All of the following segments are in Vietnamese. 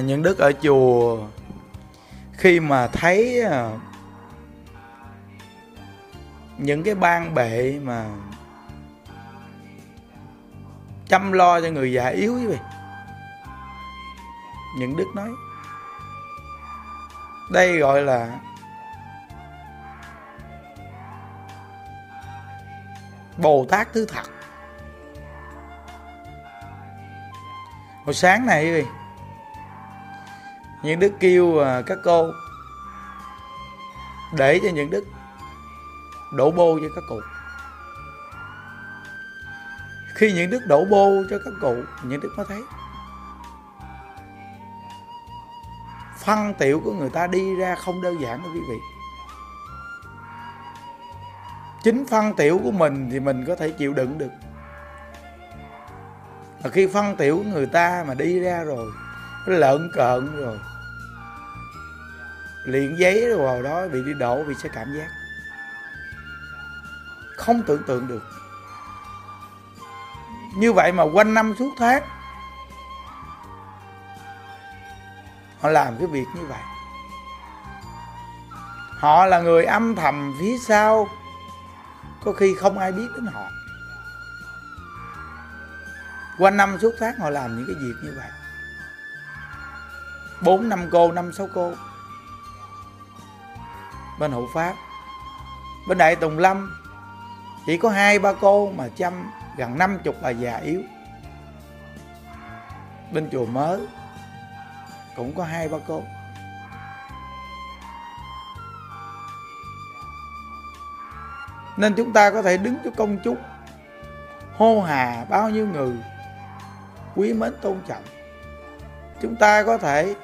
những đức ở chùa. Khi mà thấy à, những cái ban bệ mà chăm lo cho người già yếu quý vị những đức nói, đây gọi là bồ tát thứ thật. Hồi sáng này quý vị những đức kêu à, các cô. Để cho những đức đổ bô cho các cụ. Khi những đức đổ bô cho các cụ, những đức mới thấy. Phân tiểu của người ta đi ra không đơn giản đâu quý vị. Chính phân tiểu của mình thì mình có thể chịu đựng được. Mà khi phân tiểu của người ta mà đi ra rồi lợn cợn rồi. Liền giấy rồi vào đó bị đi đổ bị sẽ cảm giác. Không tưởng tượng được. Như vậy mà quanh năm suốt tháng, họ làm cái việc như vậy. Họ là người âm thầm phía sau, có khi không ai biết đến họ. Quanh năm suốt tháng họ làm những cái việc như vậy bốn, năm cô, năm, sáu cô. Bên hộ pháp bên đại tùng lâm. Chỉ có hai, ba cô mà chăm, gần năm chục bà già yếu. Bên chùa mới cũng có hai, ba cô. Nên chúng ta có thể đứng cho công chúng, hô hà bao nhiêu người, quý mến tôn trọng chúng ta có thể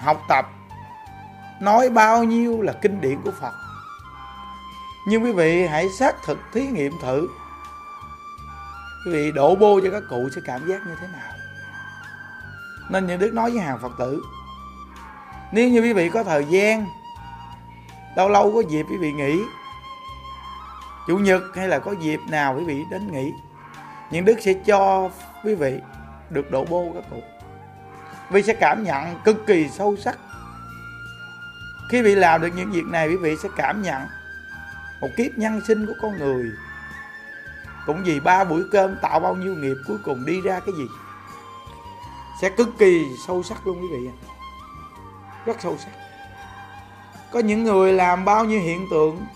học tập nói bao nhiêu là kinh điển của phật. Nhưng quý vị hãy xác thực thí nghiệm thử. Quý vị đổ bô cho các cụ sẽ cảm giác như thế nào? Nên những đức nói với hàng phật tử, nếu như quý vị có thời gian, lâu lâu có dịp quý vị nghỉ. Chủ nhật hay là có dịp nào quý vị đến nghỉ. Những đức sẽ cho quý vị được đổ bô các cụ. Vì sẽ cảm nhận cực kỳ sâu sắc. Khi bị làm được những việc này, quý vị sẽ cảm nhận một kiếp nhân sinh của con người. Cũng vì ba buổi cơm tạo bao nhiêu nghiệp cuối cùng đi ra cái gì, sẽ cực kỳ sâu sắc luôn, quý vị rất sâu sắc. Có những người làm bao nhiêu hiện tượng,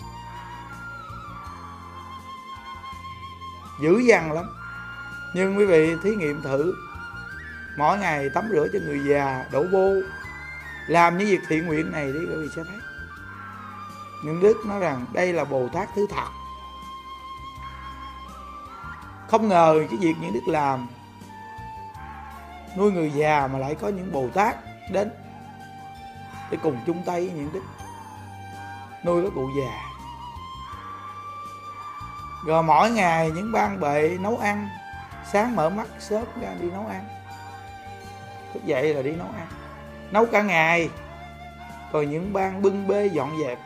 dữ dằn lắm nhưng quý vị thí nghiệm thử. Mỗi ngày tắm rửa cho người già, đổ bô làm những việc thiện nguyện này đi quý vị sẽ thấy. Nhưng đức nói rằng đây là bồ tát thứ thật không ngờ cái việc những đức làm, nuôi người già mà lại có những bồ tát đến để cùng chung tay với những đức, nuôi các cụ già. Rồi mỗi ngày những ban bệ nấu ăn sáng mở mắt, sớm ra đi nấu ăn. Thức dậy là đi nấu ăn. Nấu cả ngày, rồi những ban bưng bê dọn dẹp.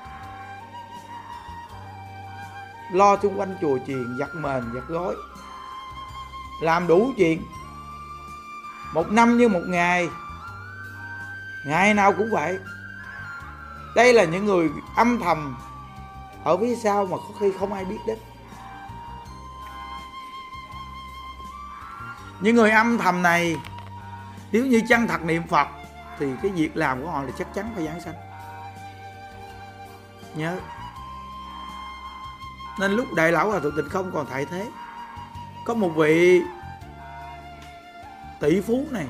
Lo xung quanh chùa chiền, giặt mền, giặt gói. Làm đủ chuyện. Một năm như một ngày. Ngày nào cũng vậy. Đây là những người âm thầm. Ở phía sau mà có khi không ai biết đến. Những người âm thầm này, nếu như chân thật niệm phật, thì cái việc làm của họ là chắc chắn phải giảng sanh. Nhớ. Nên lúc đại lão hòa thượng tịnh không còn tại thế. Có một vị tỷ phú này.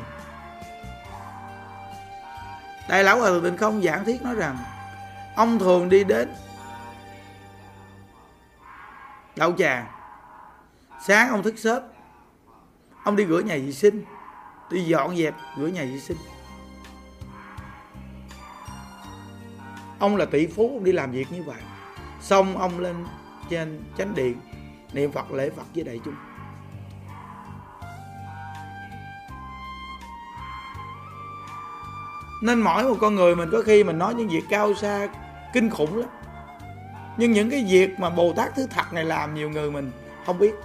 Đại lão hòa thượng tịnh không giảng thiết nói rằng, ông thường đi đến đậu tràng sáng ông thức sớm ông đi rửa nhà vệ sinh. Đi dọn dẹp rửa nhà vệ sinh. Ông là tỷ phú, ông đi làm việc như vậy. Xong ông lên trên chánh điện, niệm phật, lễ phật với đại chúng. Nên mỗi một con người mình có khi mình nói những việc cao xa, kinh khủng lắm. Nhưng những cái việc mà bồ tát thứ thật này làm, nhiều người mình không biết.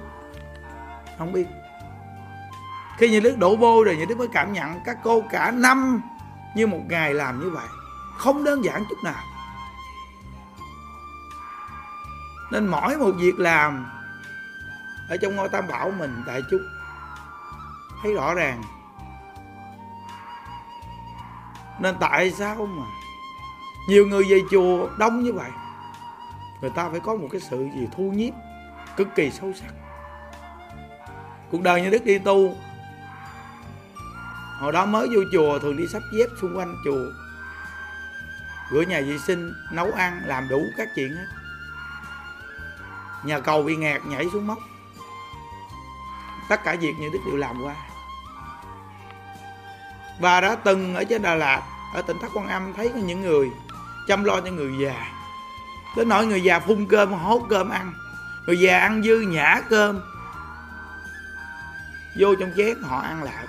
Không biết khi nhà đức đổ bô rồi nhà đức mới cảm nhận các cô cả năm như một ngày làm như vậy, không đơn giản chút nào. Nên mỗi một việc làm ở trong ngôi tam bảo mình đại chúng thấy rõ ràng. Nên tại sao mà nhiều người về chùa đông như vậy? Người ta phải có một cái sự gì thu nhiếp cực kỳ sâu sắc. Cuộc đời như đức đi tu hồi đó mới vô chùa, thường đi sắp dép xung quanh chùa. Rửa nhà vệ sinh, nấu ăn, làm đủ các chuyện hết. Nhà cầu bị ngạt nhảy xuống móc. Tất cả việc như đức đều làm qua. Và đã từng ở trên Đà Lạt, ở tỉnh Thất Quan Âm, thấy có những người chăm lo cho người già. Đến nỗi người già phun cơm, hốt cơm ăn. Người già ăn dư nhả cơm. Vô trong chén, họ ăn lại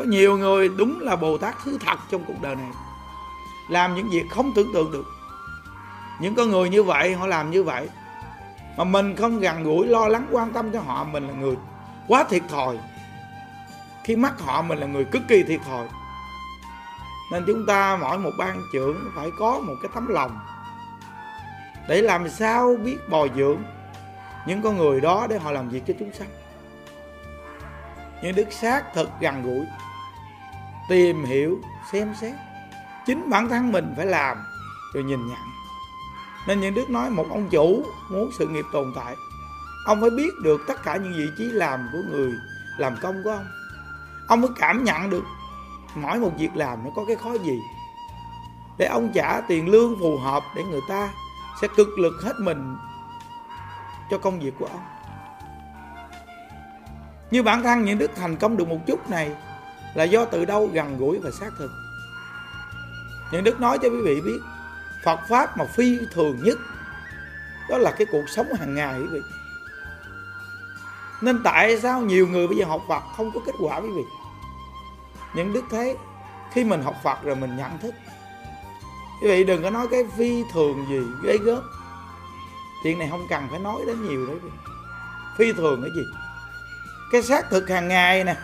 có nhiều người đúng là bồ tát thứ thật trong cuộc đời này. Làm những việc không tưởng tượng được. Những con người như vậy, họ làm như vậy. Mà mình không gần gũi, lo lắng, quan tâm cho họ, mình là người quá thiệt thòi. Khi mắt họ, mình là người cực kỳ thiệt thòi. Nên chúng ta mỗi một ban trưởng phải có một cái tấm lòng để làm sao biết bồi dưỡng những con người đó để họ làm việc cho chúng sanh. Những đức xác thực gần gũi tìm hiểu, xem xét. Chính bản thân mình phải làm rồi nhìn nhận. Nên những đức nói một ông chủ muốn sự nghiệp tồn tại, ông phải biết được tất cả những vị trí làm của người làm công của ông. Ông mới cảm nhận được mỗi một việc làm nó có cái khó gì. Để ông trả tiền lương phù hợp để người ta sẽ cực lực hết mình cho công việc của ông. Như bản thân những đức thành công được một chút này là do từ đâu gần gũi và xác thực. Những đức nói cho quý vị biết, phật pháp mà phi thường nhất, đó là cái cuộc sống hàng ngày quý vị. Nên tại sao nhiều người bây giờ học Phật không có kết quả quý vị? Những đức thấy khi mình học Phật rồi mình nhận thức. Quý vị đừng có nói cái phi thường gì ghê gớm. Chuyện này không cần phải nói đến nhiều đấy phi thường cái gì? Cái xác thực hàng ngày nè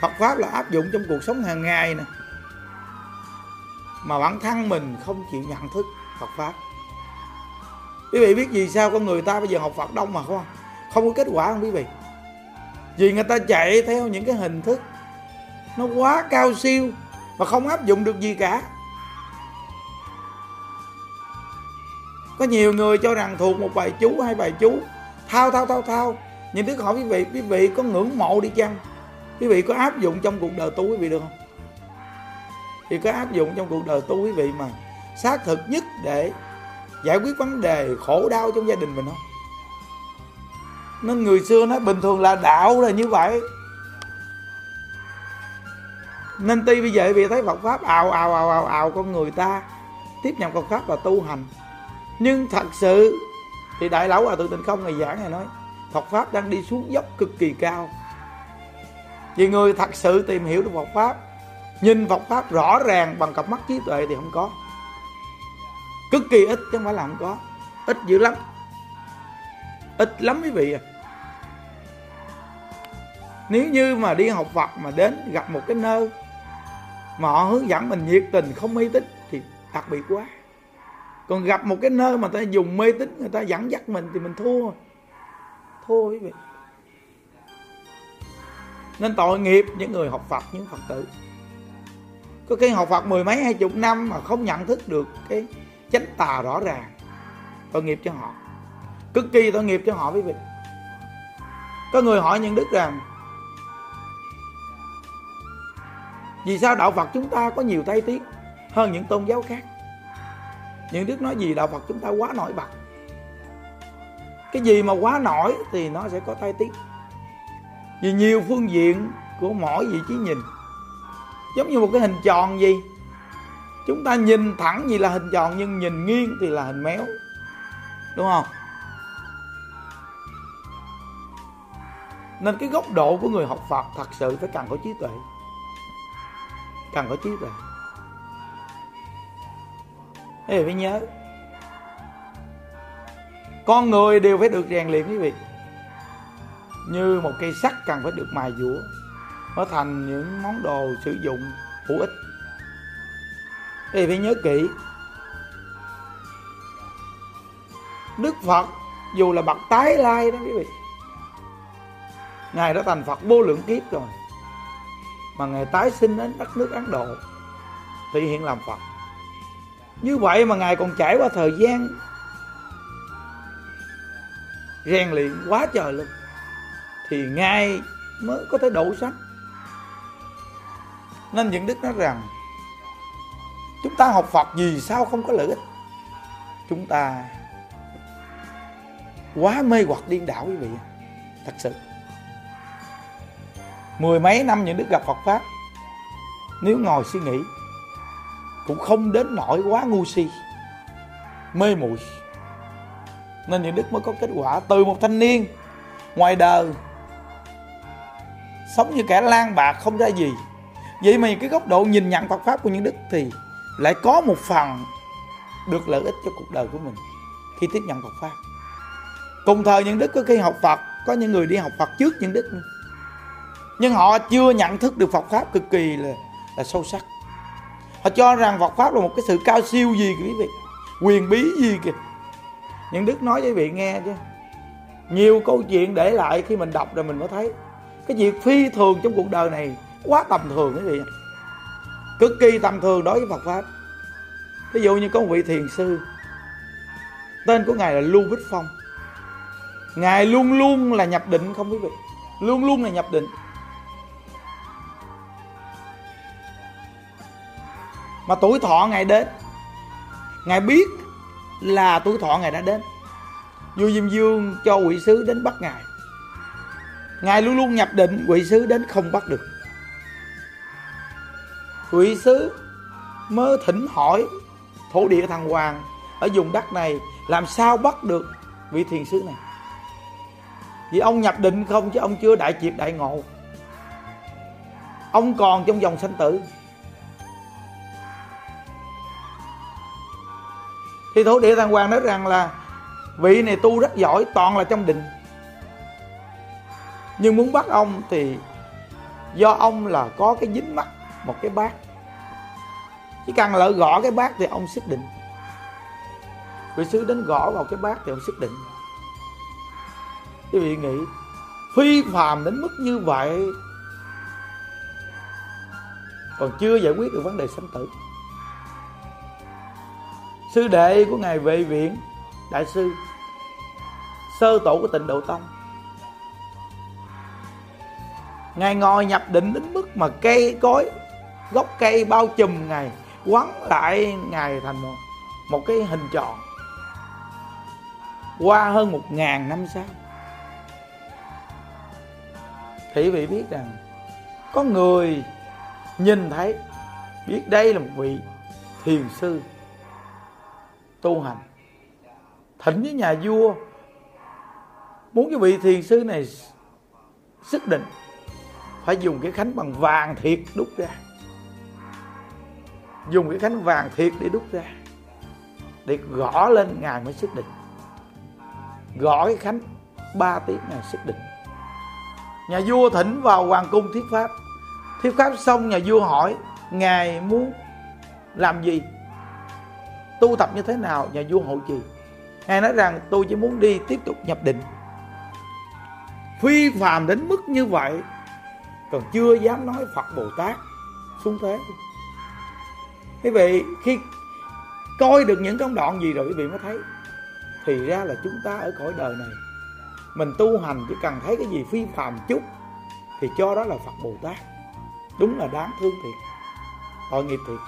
Phật pháp là áp dụng trong cuộc sống hàng ngày nè. Mà bản thân mình không chịu nhận thức Phật pháp. Quý vị biết vì sao con người ta bây giờ học Phật đông mà không? Không có kết quả không quý vị? Vì người ta chạy theo những cái hình thức nó quá cao siêu mà không áp dụng được gì cả. Có nhiều người cho rằng thuộc một bài chú hay bài chú, thao thao thao thao. Nhưng thứ hỏi quý vị quý vị có ngưỡng mộ đi chăng? Quý vị có áp dụng trong cuộc đời tu quý vị được không? Thì có áp dụng trong cuộc đời tu quý vị mà xác thực nhất để giải quyết vấn đề khổ đau trong gia đình mình không? Nên người xưa nói bình thường là đạo là như vậy. Nên tuy bây giờ vì thấy Phật pháp ào ào ào ào ào con người ta tiếp nhận Phật pháp và tu hành. Nhưng thật sự thì đại lão hòa thượng tịnh không ngày giảng này nói, Phật pháp đang đi xuống dốc cực kỳ cao vì người thật sự tìm hiểu được Phật pháp, nhìn Phật pháp rõ ràng bằng cặp mắt trí tuệ thì không có. Cực kỳ ít chứ không phải là không có. Ít dữ lắm. Ít lắm quý vị à nếu như mà đi học Phật mà đến gặp một cái nơi mà họ hướng dẫn mình nhiệt tình không mê tín thì đặc biệt quá. Còn gặp một cái nơi mà ta dùng mê tín, người ta dẫn dắt mình thì mình thua. Thua quý vị nên tội nghiệp những người học Phật, những Phật tử. Có khi học Phật mười mấy, hai chục năm mà không nhận thức được cái chánh tà rõ ràng. Tội nghiệp cho họ. Cực kỳ tội nghiệp cho họ quý vị. Có người hỏi những đức rằng, vì sao đạo Phật chúng ta có nhiều thay tiếng hơn những tôn giáo khác? Những đức nói gì đạo Phật chúng ta quá nổi bật. Cái gì mà quá nổi thì nó sẽ có tai tiếng vì nhiều phương diện của mỗi vị trí nhìn. Giống như một cái hình tròn gì chúng ta nhìn thẳng gì là hình tròn, nhưng nhìn nghiêng thì là hình méo. Đúng không? Nên cái góc độ của người học Phật thật sự phải cần có trí tuệ. Cần có trí tuệ. Thế phải nhớ. Con người đều phải được rèn luyện quý vị như một cây sắt cần phải được mài dũa, nó thành những món đồ sử dụng hữu ích. Thì phải nhớ kỹ, đức phật dù là bậc tái lai đó quý vị, ngài đã thành phật vô lượng kiếp rồi, mà ngài tái sinh đến đất nước ấn độ Thì hiện làm phật. Như vậy mà ngài còn trải qua thời gian rèn luyện quá trời luôn thì ngài mới có thể đổ sách nên những đức nói rằng, chúng ta học phật gì sao không có lợi ích? Chúng ta quá mê hoặc điên đảo quý vị thật sự. Mười mấy năm những đức gặp phật pháp, nếu ngồi suy nghĩ, cũng không đến nỗi quá ngu si, mê muội. Nên những đức mới có kết quả từ một thanh niên ngoài đời sống như kẻ lang bạc không ra gì. Vậy mà cái góc độ nhìn nhận Phật pháp của những đức thì lại có một phần được lợi ích cho cuộc đời của mình khi tiếp nhận Phật pháp. Cùng thời những đức có khi học Phật, có những người đi học Phật trước những đức nhưng họ chưa nhận thức được Phật pháp cực kỳ là là sâu sắc. Họ cho rằng Phật pháp là một cái sự cao siêu gì quý vị, quyền bí gì kìa. Những đức nói với vị nghe chứ. Nhiều câu chuyện để lại khi mình đọc rồi mình mới thấy cái việc phi thường trong cuộc đời này? Quá tầm thường quý vị cực kỳ tầm thường đối với Phật pháp. Ví dụ như có một vị thiền sư, tên của ngài là Lưu Bích Phong. Ngài luôn luôn là nhập định, không quý vị luôn luôn là nhập định. Mà tuổi thọ ngài đến. Ngài biết là tuổi thọ ngài đã đến. Vua diêm dương cho quỷ sứ đến bắt ngài ngài luôn luôn nhập định, quỷ sứ đến không bắt được. Quỷ sứ mới thỉnh hỏi, thổ địa thằng hoàng ở vùng đất này làm sao bắt được vị thiền sứ này? Vì ông nhập định không chứ ông chưa đại triệt đại ngộ. Ông còn trong dòng sanh tử. Thì thổ địa thằng hoàng nói rằng là vị này tu rất giỏi, toàn là trong định nhưng muốn bắt ông thì do ông là có cái dính mắt một cái bát. Chỉ cần lỡ gõ cái bát thì ông xác định. Vị sứ đến gõ vào cái bát thì ông xác định. Quý vị nghĩ, phi phàm đến mức như vậy, còn chưa giải quyết được vấn đề sanh tử. Sư đệ của ngài vệ viện, đại sư, sơ tổ của tịnh độ tông ngài ngồi nhập định đến mức mà cây cối, gốc cây bao trùm ngài, quấn lại ngài thành một một cái hình tròn. Qua hơn một ngàn năm sau thì vị biết rằng có người nhìn thấy, biết đây là một vị thiền sư tu hành. Thỉnh với nhà vua, muốn cái vị thiền sư này xác định phải dùng cái khánh bằng vàng thiệt đúc ra. Dùng cái khánh vàng thiệt để đúc ra. Để gõ lên ngài mới xác định. Gõ cái khánh ba tiếng ngài xác định. Nhà vua thỉnh vào hoàng cung thuyết pháp. Thuyết pháp xong, nhà vua hỏi, ngài muốn làm gì? Tu tập như thế nào? Nhà vua hộ trì. Ngài nói rằng, tôi chỉ muốn đi tiếp tục nhập định. Phi phàm đến mức như vậy còn chưa dám nói phật bồ tát xuống thế. Quý vị, khi coi được những công đoạn gì rồi quý vị mới thấy. Thì ra là chúng ta ở cõi đời này, mình tu hành chỉ cần thấy cái gì phi phàm chút, thì cho đó là phật bồ tát. Đúng là đáng thương thiệt, tội nghiệp thiệt.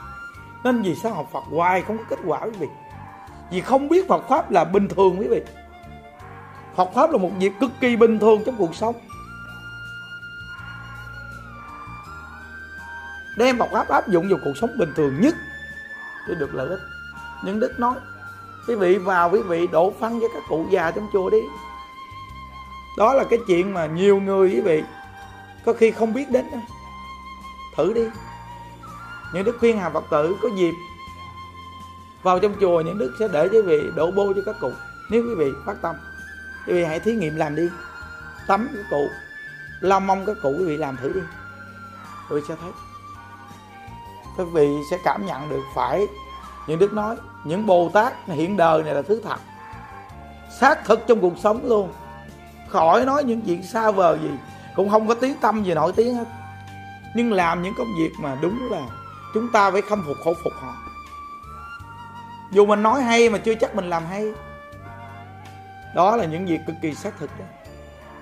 Nên vì sao học phật hoài không có kết quả quý vị? Vì không biết phật pháp là bình thường quý vị. Phật pháp là một việc cực kỳ bình thường trong cuộc sống. Đem Phật pháp áp dụng vào cuộc sống bình thường nhất. Để được lợi ích. Nhưng đức nói, quý vị vào quý vị đổ phân với các cụ già trong chùa đi. Đó là cái chuyện mà nhiều người quý vị có khi không biết đến đó. thử đi. Những đức khuyên hà phật tử có dịp vào trong chùa, những đức sẽ để quý vị đổ bô cho các cụ. Nếu quý vị phát tâm, quý vị hãy thí nghiệm làm đi. Tắm các cụ. Lau mông các cụ, quý vị làm thử đi. Quý vị sẽ thấy các vị sẽ cảm nhận được phải những đức nói, những bồ tát hiện đời này là thứ thật. Xác thực trong cuộc sống luôn. Khỏi nói những chuyện xa vời gì, cũng không có tiếng tâm gì nổi tiếng hết. Nhưng làm những công việc mà đúng là chúng ta phải khâm phục khổ phục họ. Dù mình nói hay mà chưa chắc mình làm hay. Đó là những việc cực kỳ xác thực đó.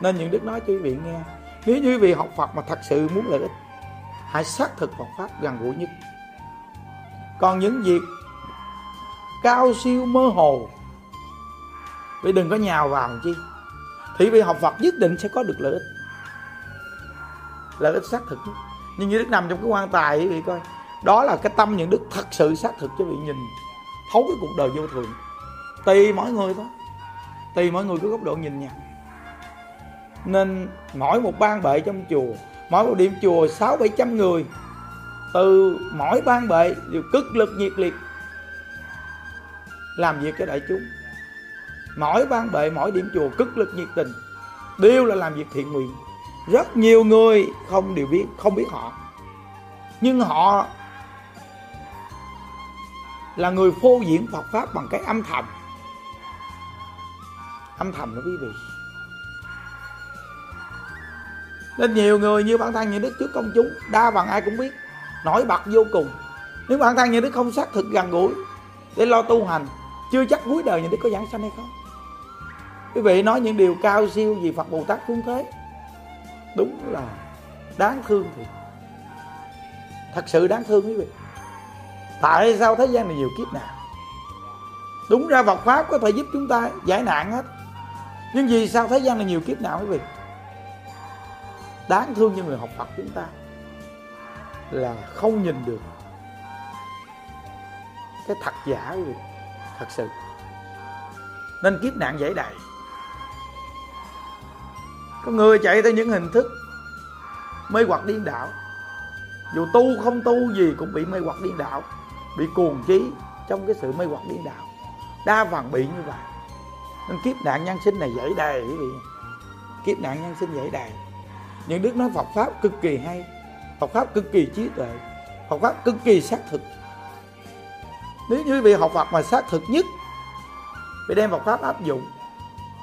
Nên những đức nói cho quý vị nghe. Nếu như quý vị học Phật mà thật sự muốn lợi ích, hãy xác thực Phật pháp gần gũi nhất còn những việc cao siêu mơ hồ vì đừng có nhào vào làm chi. Thì vì học Phật nhất định sẽ có được lợi ích. Lợi ích xác thực. Nhưng như đức nằm trong cái quan tài quý vị coi, đó là cái tâm những đức thật sự xác thực cho vị nhìn, thấu cái cuộc đời vô thường. Tùy mỗi người thôi. Tùy mỗi người có góc độ nhìn nha. Nên mỗi một ban bệ trong chùa, mỗi một điểm chùa, sáu bảy trăm người từ mỗi ban bệ đều cực lực nhiệt liệt. Làm việc cho đại chúng. Mỗi ban bệ, mỗi điểm chùa cực lực nhiệt tình. Đều là làm việc thiện nguyện. Rất nhiều người không đều biết, không biết họ. Nhưng họ là người phô diễn Phật pháp bằng cái âm thầm. Âm thầm đó quý vị. Nên nhiều người như bản thân như đức trước công chúng, đa phần ai cũng biết nổi bật vô cùng. Nếu bản thân nhà đức không xác thực gần gũi để lo tu hành, chưa chắc cuối đời nhà đức có giảng sanh hay không? Quý vị nói những điều cao siêu gì phật bồ tát xuống thế đúng là đáng thương thì thật sự đáng thương quý vị. Tại sao thế gian này nhiều kiếp nạn? Đúng ra Phật pháp có thể giúp chúng ta giải nạn hết. Nhưng vì sao thế gian này nhiều kiếp nạn quý vị? Đáng thương như người học Phật chúng ta là không nhìn được cái thật giả người thật sự. Nên kiếp nạn dễ đầy có người chạy theo những hình thức mê hoặc điên đảo. Dù tu không tu gì cũng bị mê hoặc điên đảo, bị cuồng trí trong cái sự mê hoặc điên đảo. Đa phần bị như vậy. Nên kiếp nạn nhân sinh này dễ đầy quý vị. Kiếp nạn nhân sinh dễ đầy những đức nói Phật pháp cực kỳ hay. Phật pháp cực kỳ trí tuệ Phật pháp cực kỳ xác thực. Nếu như quý vị học Phật mà xác thực nhất bị đem Phật pháp áp dụng.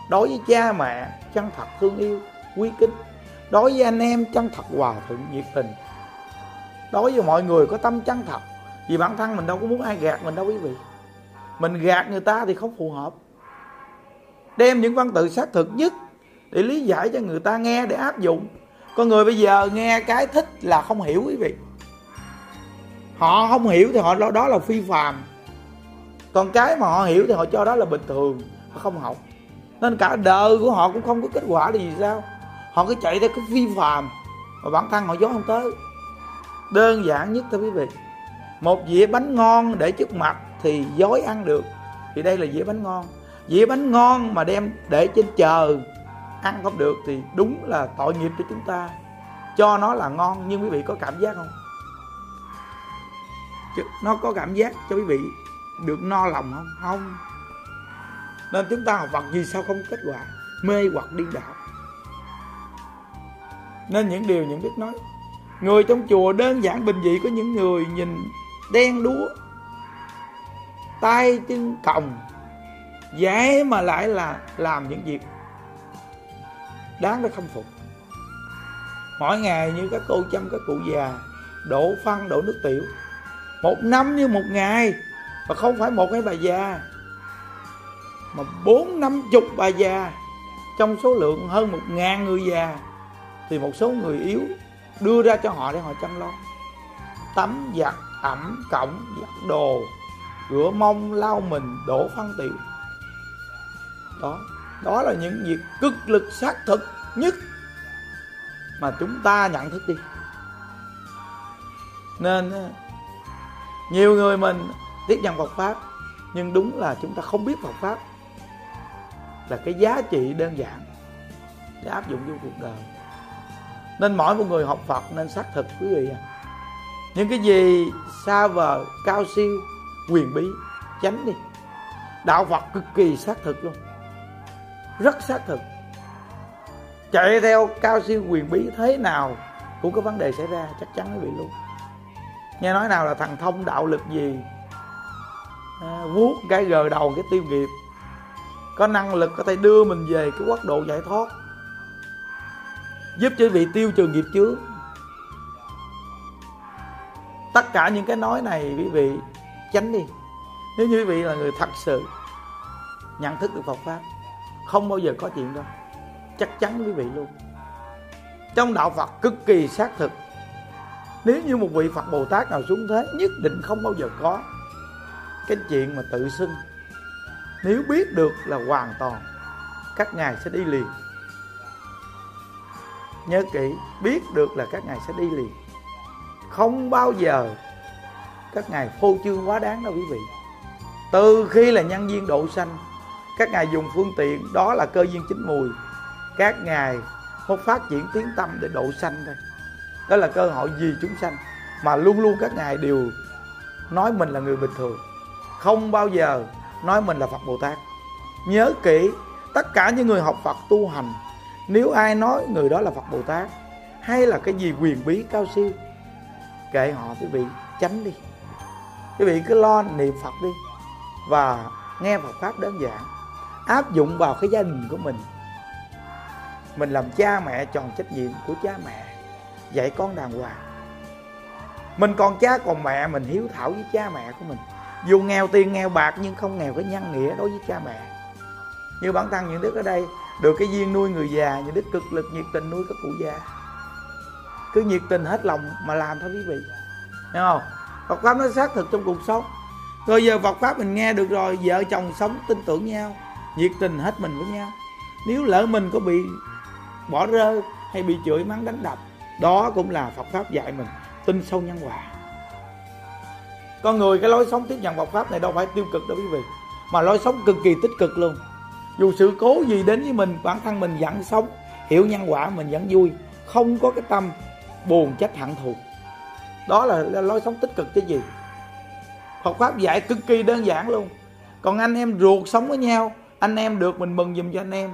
Đối với cha mẹ, chân thật thương yêu, quý kính. Đối với anh em, chân thật hòa thuận, nhiệt tình. Đối với mọi người có tâm chân thật, vì bản thân mình đâu có muốn ai gạt mình đâu quý vị. Mình gạt người ta thì không phù hợp. Đem những văn tự xác thực nhất để lý giải cho người ta nghe để áp dụng con người bây giờ nghe cái thích là không hiểu quý vị. Họ không hiểu thì họ đó là phi phàm. Còn cái mà họ hiểu thì họ cho đó là bình thường, họ không học. Nên cả đời của họ cũng không có kết quả là gì sao? Họ cứ chạy theo cái phi phàm, mà bản thân họ dối không tới. Đơn giản nhất thôi quý vị. Một dĩa bánh ngon để trước mặt thì dối ăn được. Thì đây là dĩa bánh ngon. Dĩa bánh ngon mà đem để trên chờ ăn không được thì đúng là tội nghiệp cho chúng ta. Cho nó là ngon, nhưng quý vị có cảm giác không? Nó có cảm giác cho quý vị được no lòng không? Không. Nên chúng ta học Phật gì sao không kết quả? Mê hoặc điên đạo. Nên những điều những đức nói. Người trong chùa đơn giản bình dị, có những người nhìn đen đúa, tay chân còng, dễ mà lại là làm những việc đáng để khâm phục. Mỗi ngày như các cô chăm các cụ già, đổ phân, đổ nước tiểu. Một năm như một ngày và không phải một cái bà già. Mà bốn năm chục bà già, trong số lượng hơn một ngàn người già, thì một số người yếu đưa ra cho họ để họ chăm lo. Tắm giặt ẩm cổng, giặt đồ, rửa mông, lau mình, đổ phân tiểu. Đó đó là những việc cực lực xác thực nhất mà chúng ta nhận thức đi. Nên ờ, nhiều người mình tiếp nhận Phật pháp, nhưng đúng là chúng ta không biết Phật pháp là cái giá trị đơn giản để áp dụng vô cuộc đời. Nên mỗi một người học Phật nên xác thực, quý vị à những cái gì xa vời cao siêu, quyền bí tránh đi. Đạo Phật cực kỳ xác thực luôn rất xác thực. Chạy theo cao siêu quyền bí thế nào cũng có vấn đề xảy ra chắc chắn nó bị luôn. Nghe nói nào là thằng thông đạo lực gì? À, vuốt cái gờ đầu cái tiêu nghiệp. Có năng lực có thể đưa mình về cái quốc độ giải thoát. Giúp cho vị tiêu trừ nghiệp chướng. Tất cả những cái nói này quý vị tránh đi. Nếu như quý vị là người thật sự nhận thức được Phật pháp không bao giờ có chuyện đó. Chắc chắn quý vị luôn. Trong đạo Phật cực kỳ xác thực. Nếu như một vị Phật Bồ Tát nào xuống thế, nhất định không bao giờ có cái chuyện mà tự xưng. Nếu biết được là hoàn toàn, các ngài sẽ đi liền. Nhớ kỹ, biết được là các ngài sẽ đi liền. Không bao giờ các ngài phô trương quá đáng đâu quý vị. Từ khi là nhân viên độ sanh các ngài dùng phương tiện, đó là cơ duyên chính mùi. Các ngài không phát triển tiếng tâm để độ sanh thôi. Đó là cơ hội gì chúng sanh. Mà luôn luôn các ngài đều nói mình là người bình thường. Không bao giờ nói mình là phật bồ tát. Nhớ kỹ, tất cả những người học phật tu hành, nếu ai nói người đó là phật bồ tát, hay là cái gì quyền bí cao siêu, kệ họ quý vị, tránh đi. Quý vị cứ lo niệm phật đi và nghe Phật pháp đơn giản áp dụng vào cái gia đình của mình. Mình làm cha mẹ tròn trách nhiệm của cha mẹ, dạy con đàng hoàng. Mình còn cha còn mẹ, mình hiếu thảo với cha mẹ của mình. Dù nghèo tiền nghèo bạc nhưng không nghèo cái nhân nghĩa đối với cha mẹ. Như bản thân những đức ở đây, được cái duyên nuôi người già, những đức cực lực nhiệt tình nuôi các cụ già. Cứ nhiệt tình hết lòng mà làm thôi quý vị. Hiểu không? Phật pháp nó xác thực trong cuộc sống. Rồi giờ Phật pháp mình nghe được rồi, vợ chồng sống tin tưởng nhau nhiệt tình hết mình với nhau. Nếu lỡ mình có bị bỏ rơi hay bị chửi mắng đánh đập đó cũng là Phật pháp dạy mình tin sâu nhân quả con người cái lối sống tiếp nhận Phật pháp này đâu phải tiêu cực đâu quý vị mà lối sống cực kỳ tích cực luôn. Dù sự cố gì đến với mình bản thân mình vẫn sống hiểu nhân quả mình vẫn vui không có cái tâm buồn trách hận thù. Đó là, là lối sống tích cực chứ gì. Phật pháp dạy cực kỳ đơn giản luôn. Còn anh em ruột sống với nhau anh em được mình mừng giùm cho anh em.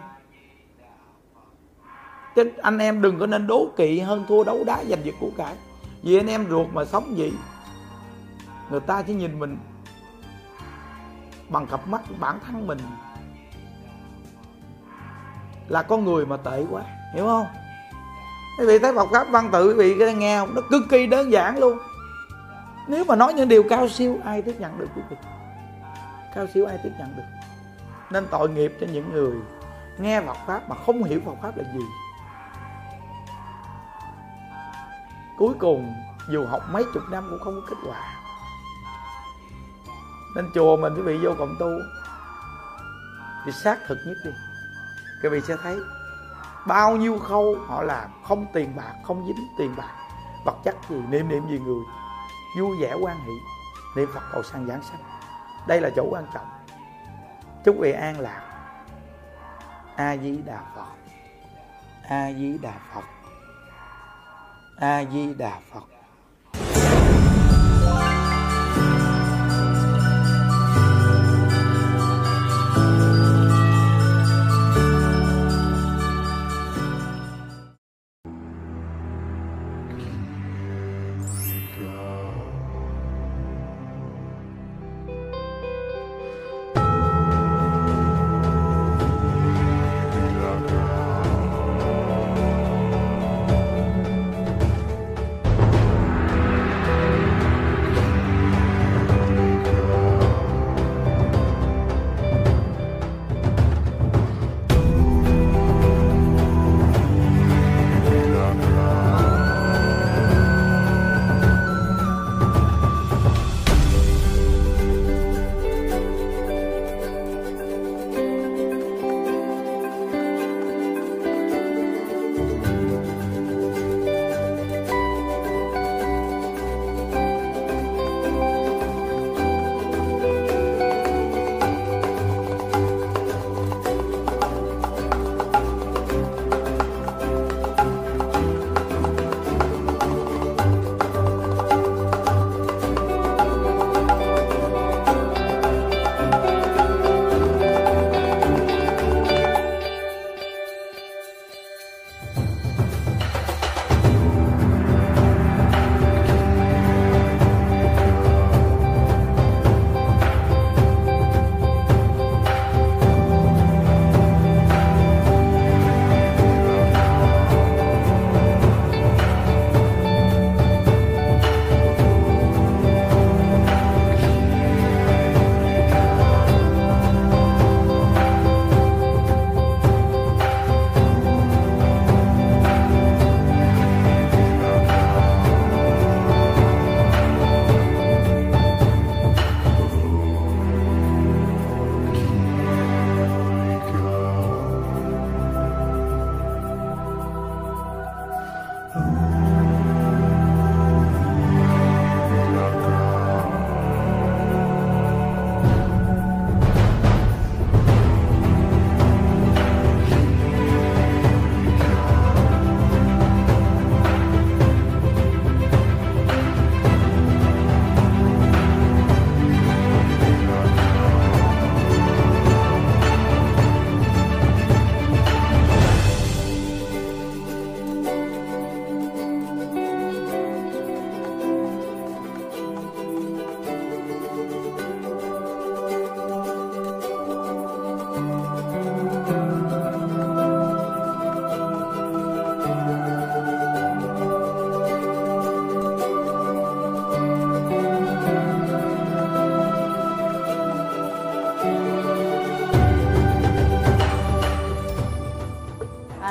Chứ anh em đừng có nên đố kỵ hơn thua đấu đá giành giật của cải. Vì anh em ruột mà sống gì người ta chỉ nhìn mình bằng cặp mắt bản thân mình. Là con người mà tệ quá, hiểu không? Quý vị thấy Phật pháp văn tự, quý vị nghe không? Nó cực kỳ đơn giản luôn. Nếu mà nói những điều cao siêu, ai tiếp nhận được quý vị? Cao siêu ai tiếp nhận được? Nên tội nghiệp cho những người nghe Phật pháp mà không hiểu Phật pháp là gì. Cuối cùng, dù học mấy chục năm cũng không có kết quả. Nên chùa mình quý vị vô cộng tu, thì xác thực nhất đi. Các vị sẽ thấy bao nhiêu khâu họ làm không tiền bạc, không dính tiền bạc. Vật chất gì, niệm niệm gì người, vui vẻ quan hỷ niệm phật cầu sang giảng sanh. Đây là chỗ quan trọng chúc vị an lạc a di đà phật. A di đà phật. A di đà phật.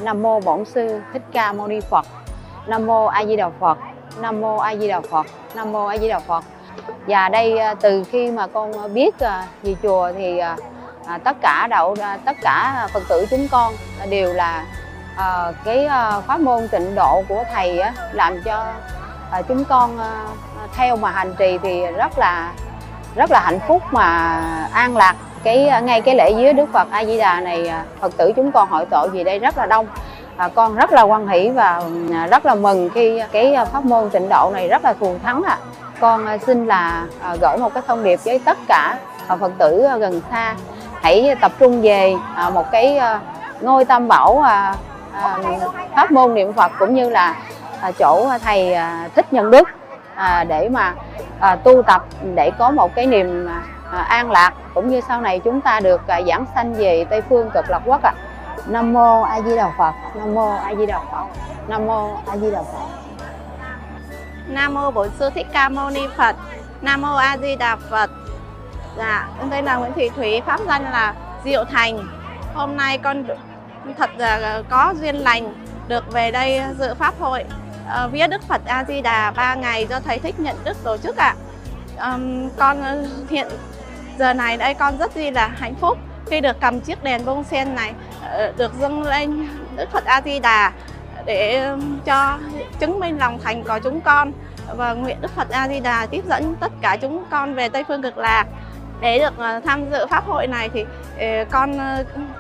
Nam mô Bổn sư Thích Ca Mâu Ni Phật. Nam mô A Di Đà Phật. Nam mô A Di Đà Phật. Nam mô A Di Đà Phật. Và đây à, từ khi mà con à, biết à, về chùa thì tất cả đạo tất cả Phật tử chúng con đều là cái khóa pháp môn tịnh độ của thầy làm cho chúng con theo mà hành trì thì rất là rất là hạnh phúc mà an lạc cái à, ngay cái lễ dưới Đức Phật A Di Đà này à, Phật tử chúng con hội tội gì đây rất là đông à, con rất là quan hỷ và à, rất là mừng khi cái pháp môn tịnh độ này rất là thù thắng ạ. À. Con xin là gửi một cái thông điệp với tất cả Phật tử gần xa hãy tập trung về một cái ngôi tam bảo pháp môn niệm Phật cũng như là chỗ thầy thích nhân đức để mà tu tập để có một cái niềm À, an lạc cũng như sau này chúng ta được à, giảng sanh về Tây phương cực lạc quốc ạ. À. Nam mô A Di Đà Phật. Nam mô A Di Đà Phật. Nam mô A Di Đà Phật. Nam mô Bổn sư Thích Ca Mâu Ni Phật. Nam mô A Di Đà Phật. Dạ, con tên là Nguyễn Thị Thúy, pháp danh là Diệu Thành. Hôm nay con thật là có duyên lành được về đây dự pháp hội à, uh, viết Đức Phật A Di Đà 3 ngày do thầy Thích Nhận Đức tổ chức ạ. À. Um, con hiện giờ này đây con rất gì là hạnh phúc khi được cầm chiếc đèn bông sen này ờ, được dâng lên Đức Phật A Di Đà để cho chứng minh lòng thành của chúng con. Và nguyện Đức Phật A Di Đà tiếp dẫn tất cả chúng con về Tây phương cực lạc. Để được ờ, tham dự pháp hội này thì ờ, con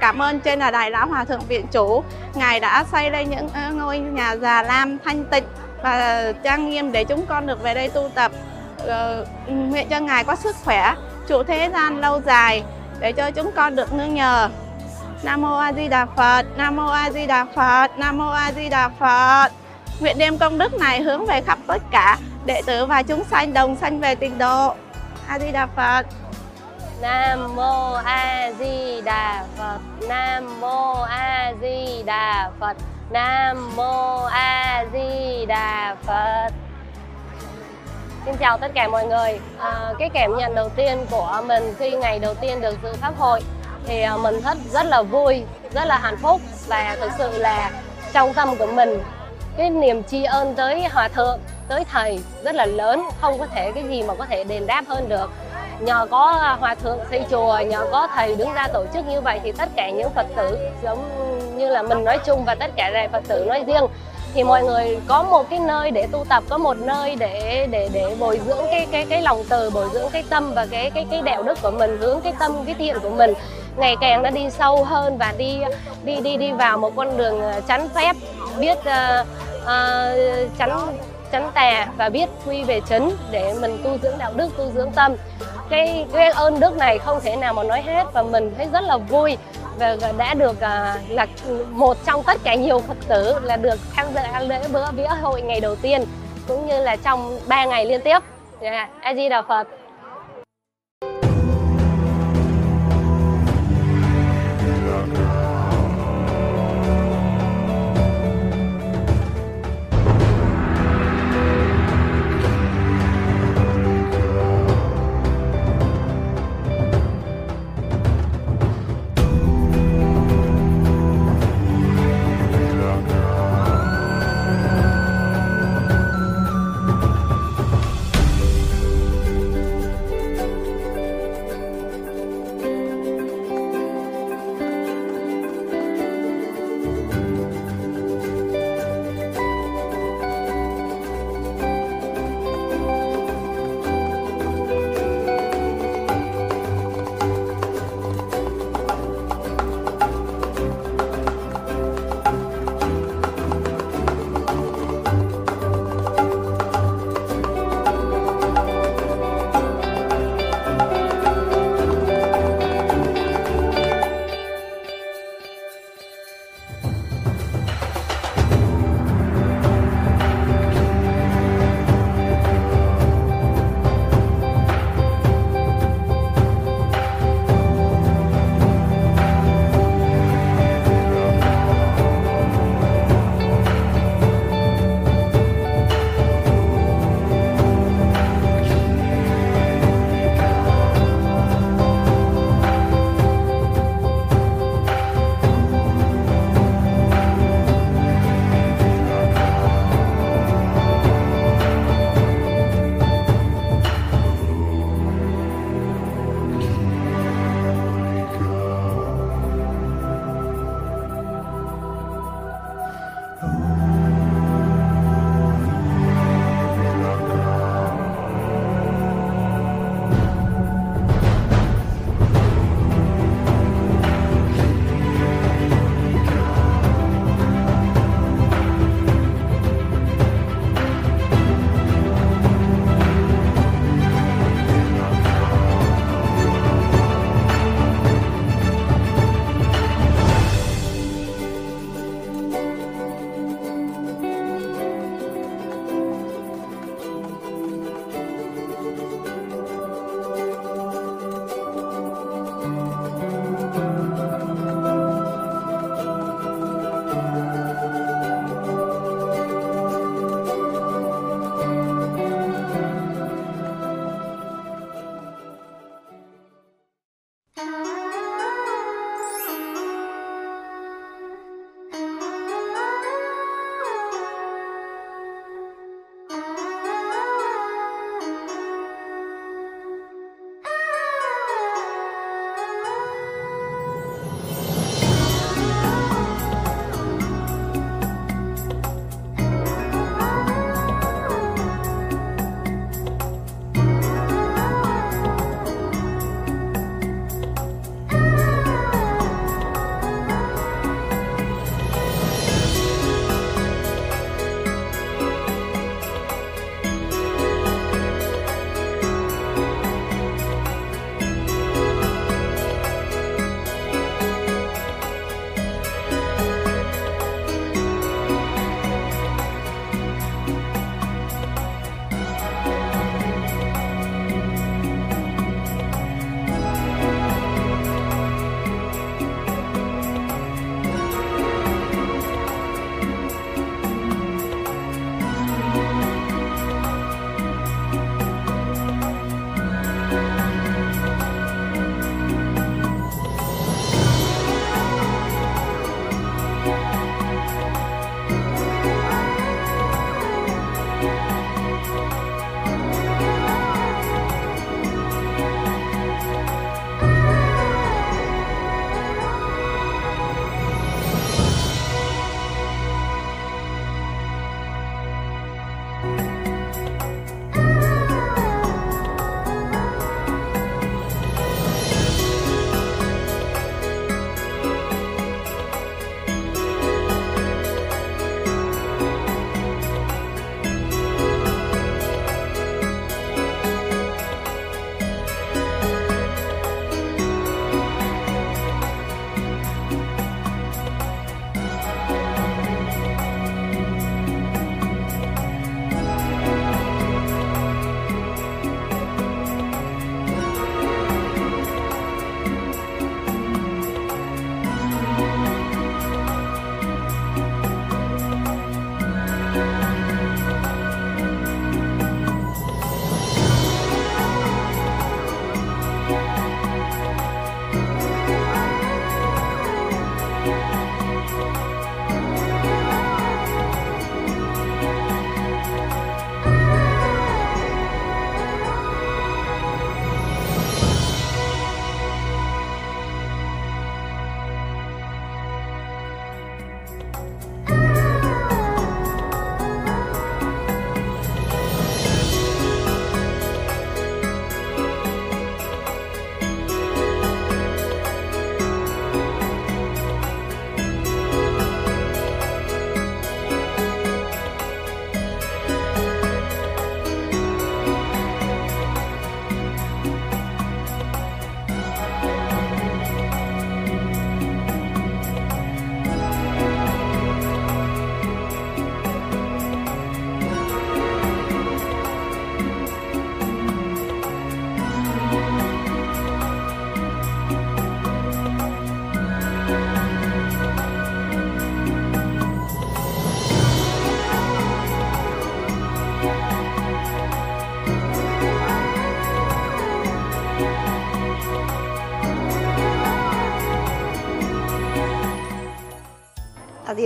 cảm ơn trên là đại lão hòa thượng viện chủ. Ngài đã xây lên những ngôi nhà già lam thanh tịnh và trang nghiêm để chúng con được về đây tu tập. Nguyện cho ngài có sức khỏe trụ thế gian lâu dài để cho chúng con được nương nhờ Nam mô A Di Đà Phật, Nam mô A Di Đà Phật, Nam mô A Di Đà Phật. Nguyện đem công đức này hướng về khắp tất cả đệ tử và chúng sanh đồng sanh về tịnh độ. A Di Đà Phật. Nam mô A Di Đà Phật. Nam mô A Di Đà Phật. Nam mô A Di Đà Phật. Xin chào tất cả mọi người. À, cái cảm nhận đầu tiên của mình khi ngày đầu tiên được dự pháp hội thì à, mình rất rất là vui, rất là hạnh phúc và thực sự là trong tâm của mình cái niềm tri ân tới hòa thượng, tới thầy rất là lớn, không có thể cái gì mà có thể đền đáp hơn được. Nhờ có hòa thượng xây chùa, nhờ có thầy đứng ra tổ chức như vậy thì tất cả những Phật tử giống như là mình nói chung và tất cả Phật tử nói riêng thì mọi người có một cái nơi để tu tập có một nơi để để để bồi dưỡng cái cái cái lòng từ bồi dưỡng cái tâm và cái cái cái đạo đức của mình hướng cái tâm cái thiện của mình. Ngày càng nó đi sâu hơn và đi đi đi đi vào một con đường ờ, chánh phép biết uh, uh, chánh chánh tà và biết quy về chấn để mình tu dưỡng đạo đức tu dưỡng tâm cái cái ơn đức này không thể nào mà nói hết và mình thấy rất là vui và đã được uh, là một trong tất cả nhiều phật tử là được tham gia lễ bữa vía hội ngày đầu tiên cũng như là trong 3 ngày liên tiếp yeah. a di đà phật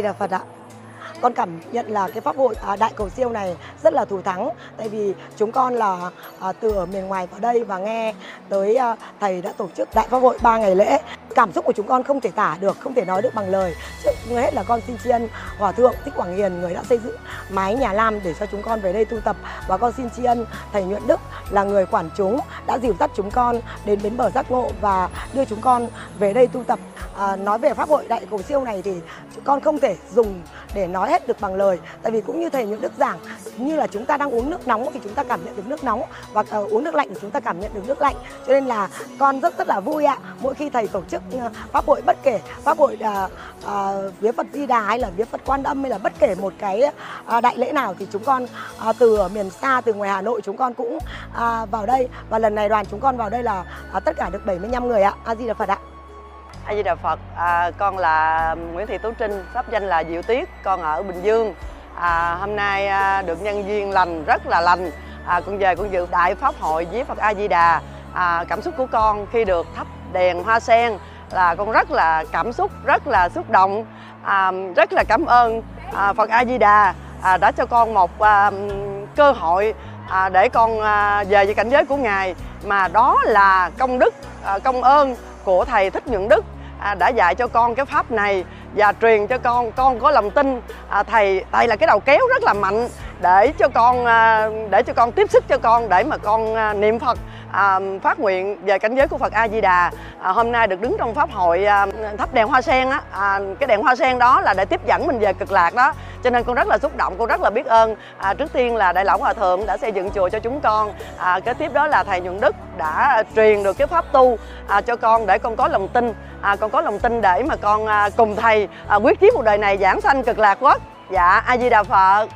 Di Đà Phật ạ. Con cảm nhận là cái pháp hội à, đại cầu siêu này rất là thù thắng tại vì chúng con là à, từ ở miền ngoài vào đây và nghe tới à, thầy đã tổ chức đại pháp hội 3 ngày lễ. Cảm xúc của chúng con không thể tả được, không thể nói được bằng lời. Trước hết là con xin tri ân Hòa thượng Thích Quảng Hiền người đã xây dựng mái nhà lam để cho chúng con về đây tu tập và con xin tri ân thầy Nhuận Đức là người quản chúng đã dìu dắt chúng con đến bến bờ giác ngộ và đưa chúng con về đây tu tập. À, nói về pháp hội đại cầu siêu này thì con không thể dùng để nói hết được bằng lời tại vì cũng như thầy Nhuận Đức giảng như như là chúng ta đang uống nước nóng thì chúng ta cảm nhận được nước nóng và uh, uống nước lạnh thì chúng ta cảm nhận được nước lạnh. Cho nên là con rất rất là vui ạ. Mỗi khi thầy tổ chức uh, pháp hội bất kể pháp hội uh, uh, vía Phật Di Đà hay là vía Phật Quan Âm hay là bất kể một cái uh, đại lễ nào thì chúng con uh, từ ở miền xa từ ngoài Hà Nội chúng con cũng uh, vào đây. Và lần này đoàn chúng con vào đây là uh, tất cả được 75 người ạ. A Di Đà Phật ạ. A Di Đà Phật, à, con là Nguyễn Thị Tú Trinh, pháp danh là Diệu Tuyết, con ở Bình Dương. À, hôm nay à, được nhân viên lành rất là lành, à, con về con dự đại pháp hội với Phật A Di Đà. À, cảm xúc của con khi được thắp đèn hoa sen là con rất là cảm xúc, rất là xúc động, à, rất là cảm ơn à, Phật A Di Đà à, đã cho con một à, cơ hội à, để con à, về với cảnh giới của ngài. Mà đó là công đức, à, công ơn của thầy thích nhuận đức à, đã dạy cho con cái pháp này và truyền cho con. Con có lòng tin. À, thầy thầy là cái đầu kéo rất là mạnh để cho con à, để cho con tiếp sức cho con để mà con à, niệm phật à, phát nguyện về cảnh giới của Phật A Di Đà à, hôm nay được đứng trong pháp hội à, thắp đèn hoa sen á. À, cái đèn hoa sen đó là để tiếp dẫn mình về cực lạc đó. Cho nên con rất là xúc động con rất là biết ơn. À, trước tiên là đại lão hòa thượng đã xây dựng chùa cho chúng con. À, kế tiếp đó là thầy nhuận đức đã truyền được cái pháp tu à, cho con để con có lòng tin. À, con có lòng tin để mà con à, cùng thầy à, quyết chiến một đời này giảng sanh cực lạc quốc. Dạ a di đà phật.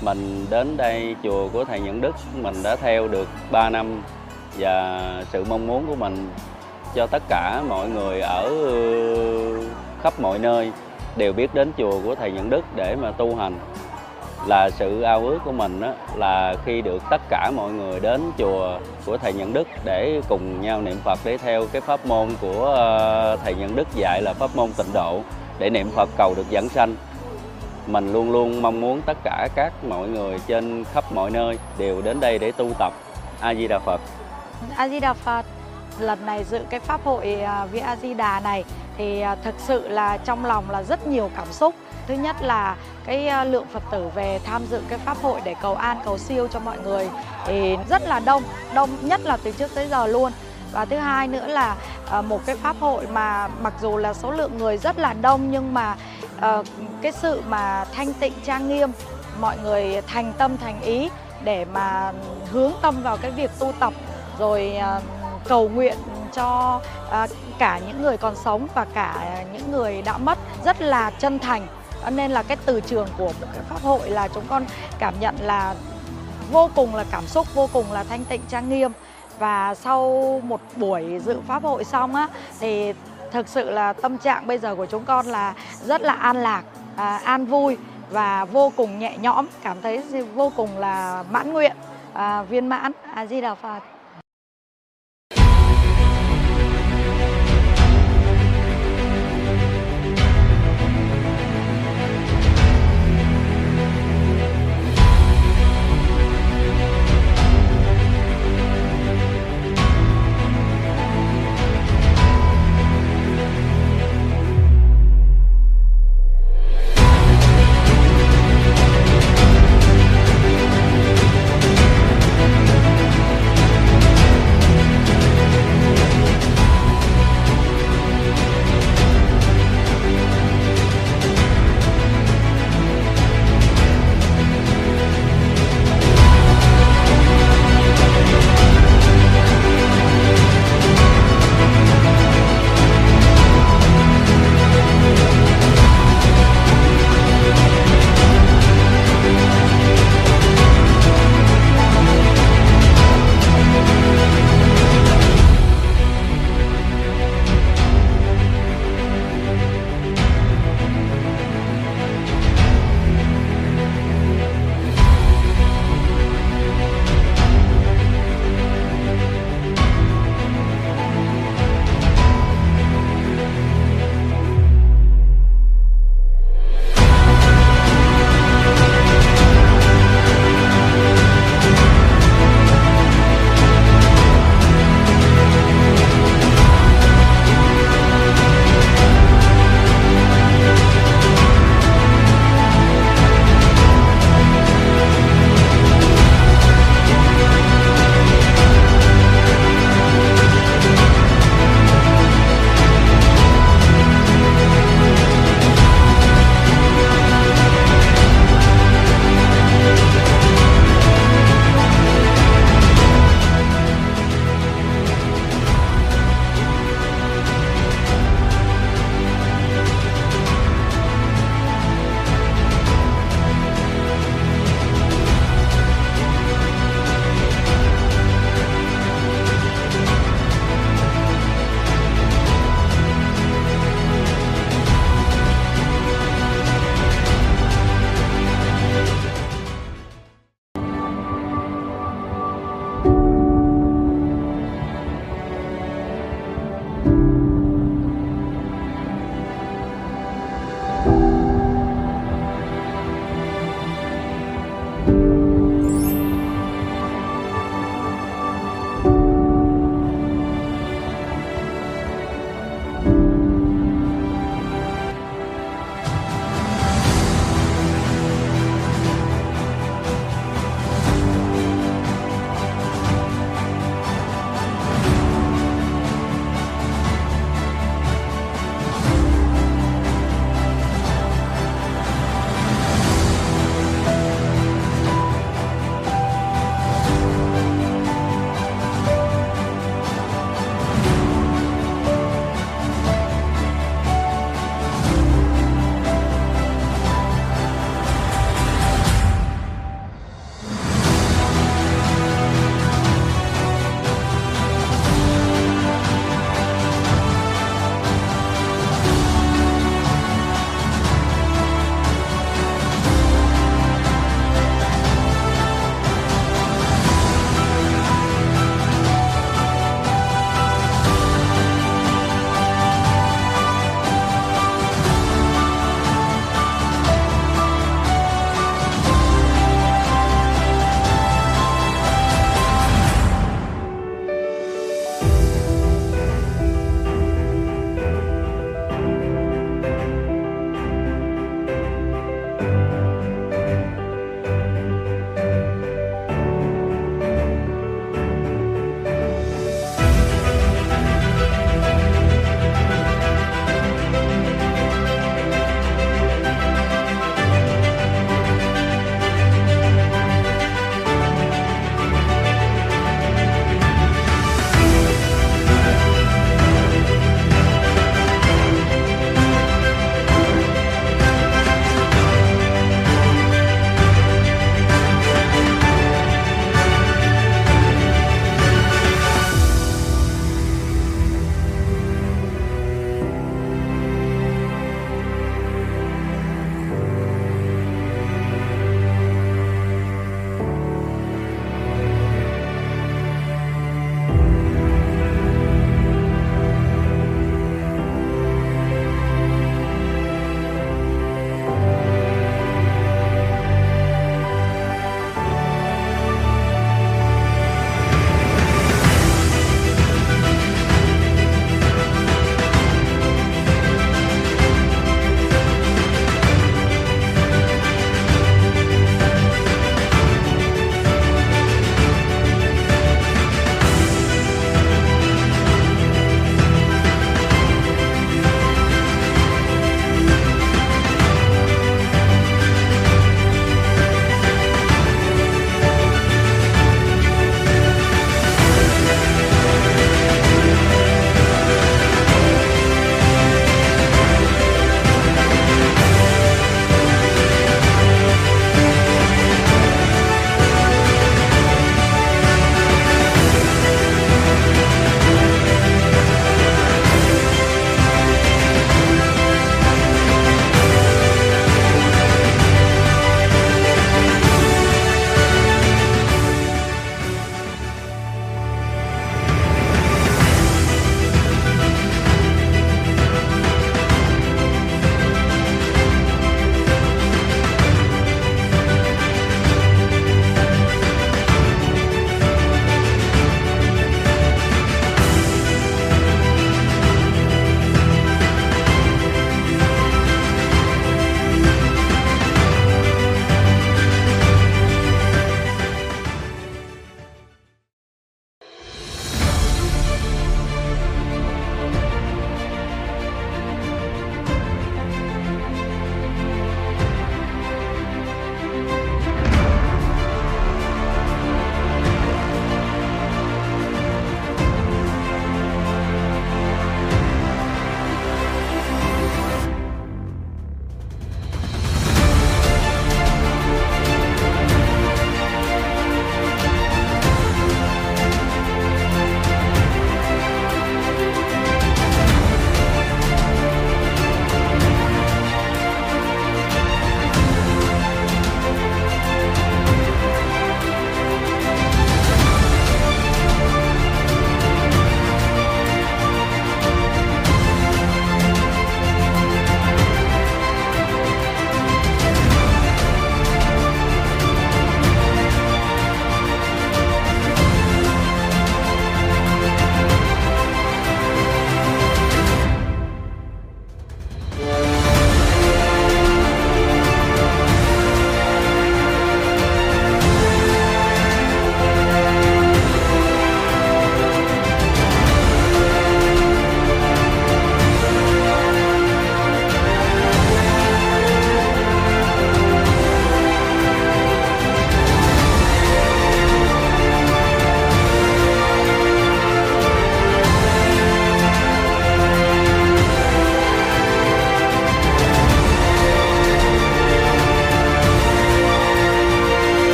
Mình đến đây chùa của thầy Nhuận Đức mình đã theo được 3 năm và sự mong muốn của mình cho tất cả mọi người ở ờ, khắp mọi nơi đều biết đến chùa của thầy Nhận Đức để mà tu hành. Là sự ao ước của mình đó, là khi được tất cả mọi người đến chùa của thầy Nhận Đức để cùng nhau niệm Phật để theo cái pháp môn của ờ, thầy Nhận Đức dạy là pháp môn tịnh độ để niệm Phật cầu được giảng sanh. Mình luôn luôn mong muốn tất cả các mọi người trên khắp mọi nơi đều đến đây để tu tập a di đà phật a di đà phật lần này dự cái pháp hội Vi a di đà này thì à, thực sự là trong lòng là rất nhiều cảm xúc. Thứ nhất là cái à, lượng phật tử về tham dự cái pháp hội để cầu an, cầu siêu cho mọi người thì rất là đông đông nhất là từ trước tới giờ luôn. Và thứ hai nữa là à, một cái pháp hội mà mặc dù là số lượng người rất là đông nhưng mà cái sự mà thanh tịnh, trang nghiêm, mọi người thành tâm, thành ý để mà hướng tâm vào cái việc tu tập rồi à, cầu nguyện cho à, cả những người còn sống và cả những người đã mất rất là chân thành. Nên là cái từ trường của một cái pháp hội là chúng con cảm nhận là vô cùng là cảm xúc vô cùng là thanh tịnh trang nghiêm. Và sau một buổi dự pháp hội xong á thì thực sự là tâm trạng bây giờ của chúng con là rất là an lạc à, an vui và vô cùng nhẹ nhõm. Cảm thấy vô cùng là mãn nguyện à, viên mãn. A di đà phật.